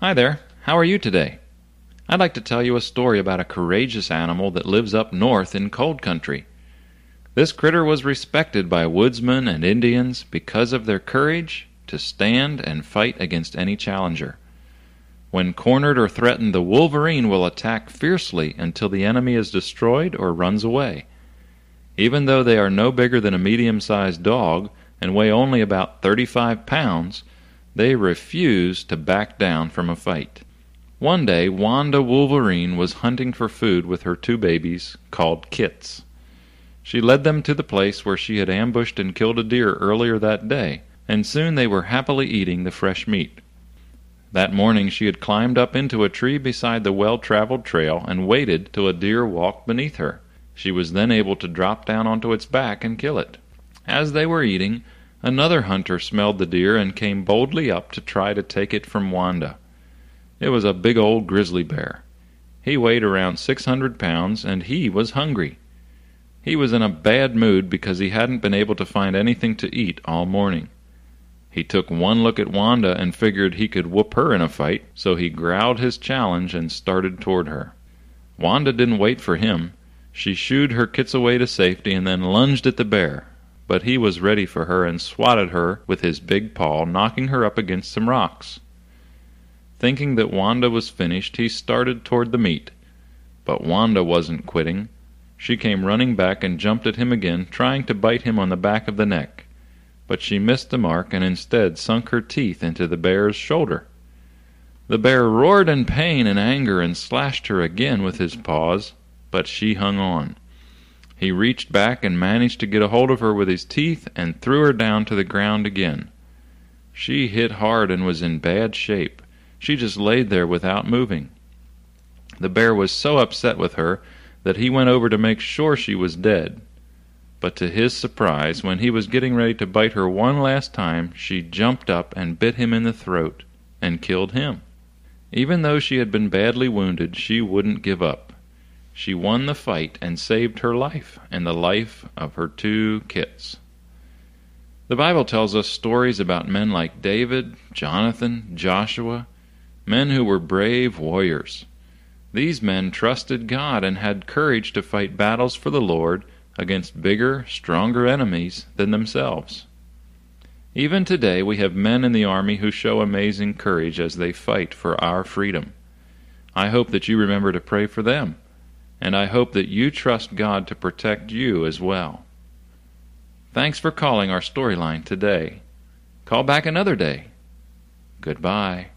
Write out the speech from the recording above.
Hi there. How are you today? I'd like to tell you a story about a courageous animal that lives up north in cold country. This critter was respected by woodsmen and Indians because of their courage to stand and fight against any challenger. When cornered or threatened, the wolverine will attack fiercely until the enemy is destroyed or runs away. Even though they are no bigger than a medium sized dog and weigh only about 35 pounds, they refuse to back down from a fight. One day, Wanda Wolverine was hunting for food with her two babies, called Kits. She led them to the place where she had ambushed and killed a deer earlier that day, and soon they were happily eating the fresh meat. That morning she had climbed up into a tree beside the well traveled trail and waited till a deer walked beneath her. She was then able to drop down onto its back and kill it. As they were eating, another hunter smelled the deer and came boldly up to try to take it from Wanda. It was a big old grizzly bear. He weighed around six hundred pounds, and he was hungry. He was in a bad mood because he hadn't been able to find anything to eat all morning. He took one look at Wanda and figured he could whoop her in a fight, so he growled his challenge and started toward her. Wanda didn't wait for him. She shooed her kits away to safety and then lunged at the bear, but he was ready for her and swatted her with his big paw, knocking her up against some rocks. Thinking that Wanda was finished, he started toward the meat. But Wanda wasn't quitting. She came running back and jumped at him again, trying to bite him on the back of the neck. But she missed the mark and instead sunk her teeth into the bear's shoulder. The bear roared in pain and anger and slashed her again with his paws, but she hung on. He reached back and managed to get a hold of her with his teeth and threw her down to the ground again. She hit hard and was in bad shape. She just laid there without moving. The bear was so upset with her that he went over to make sure she was dead. But to his surprise, when he was getting ready to bite her one last time, she jumped up and bit him in the throat and killed him. Even though she had been badly wounded, she wouldn't give up. She won the fight and saved her life and the life of her two kits. The Bible tells us stories about men like David, Jonathan, Joshua, men who were brave warriors. These men trusted God and had courage to fight battles for the Lord against bigger, stronger enemies than themselves. Even today, we have men in the Army who show amazing courage as they fight for our freedom. I hope that you remember to pray for them, and I hope that you trust God to protect you as well. Thanks for calling our storyline today. Call back another day. Goodbye.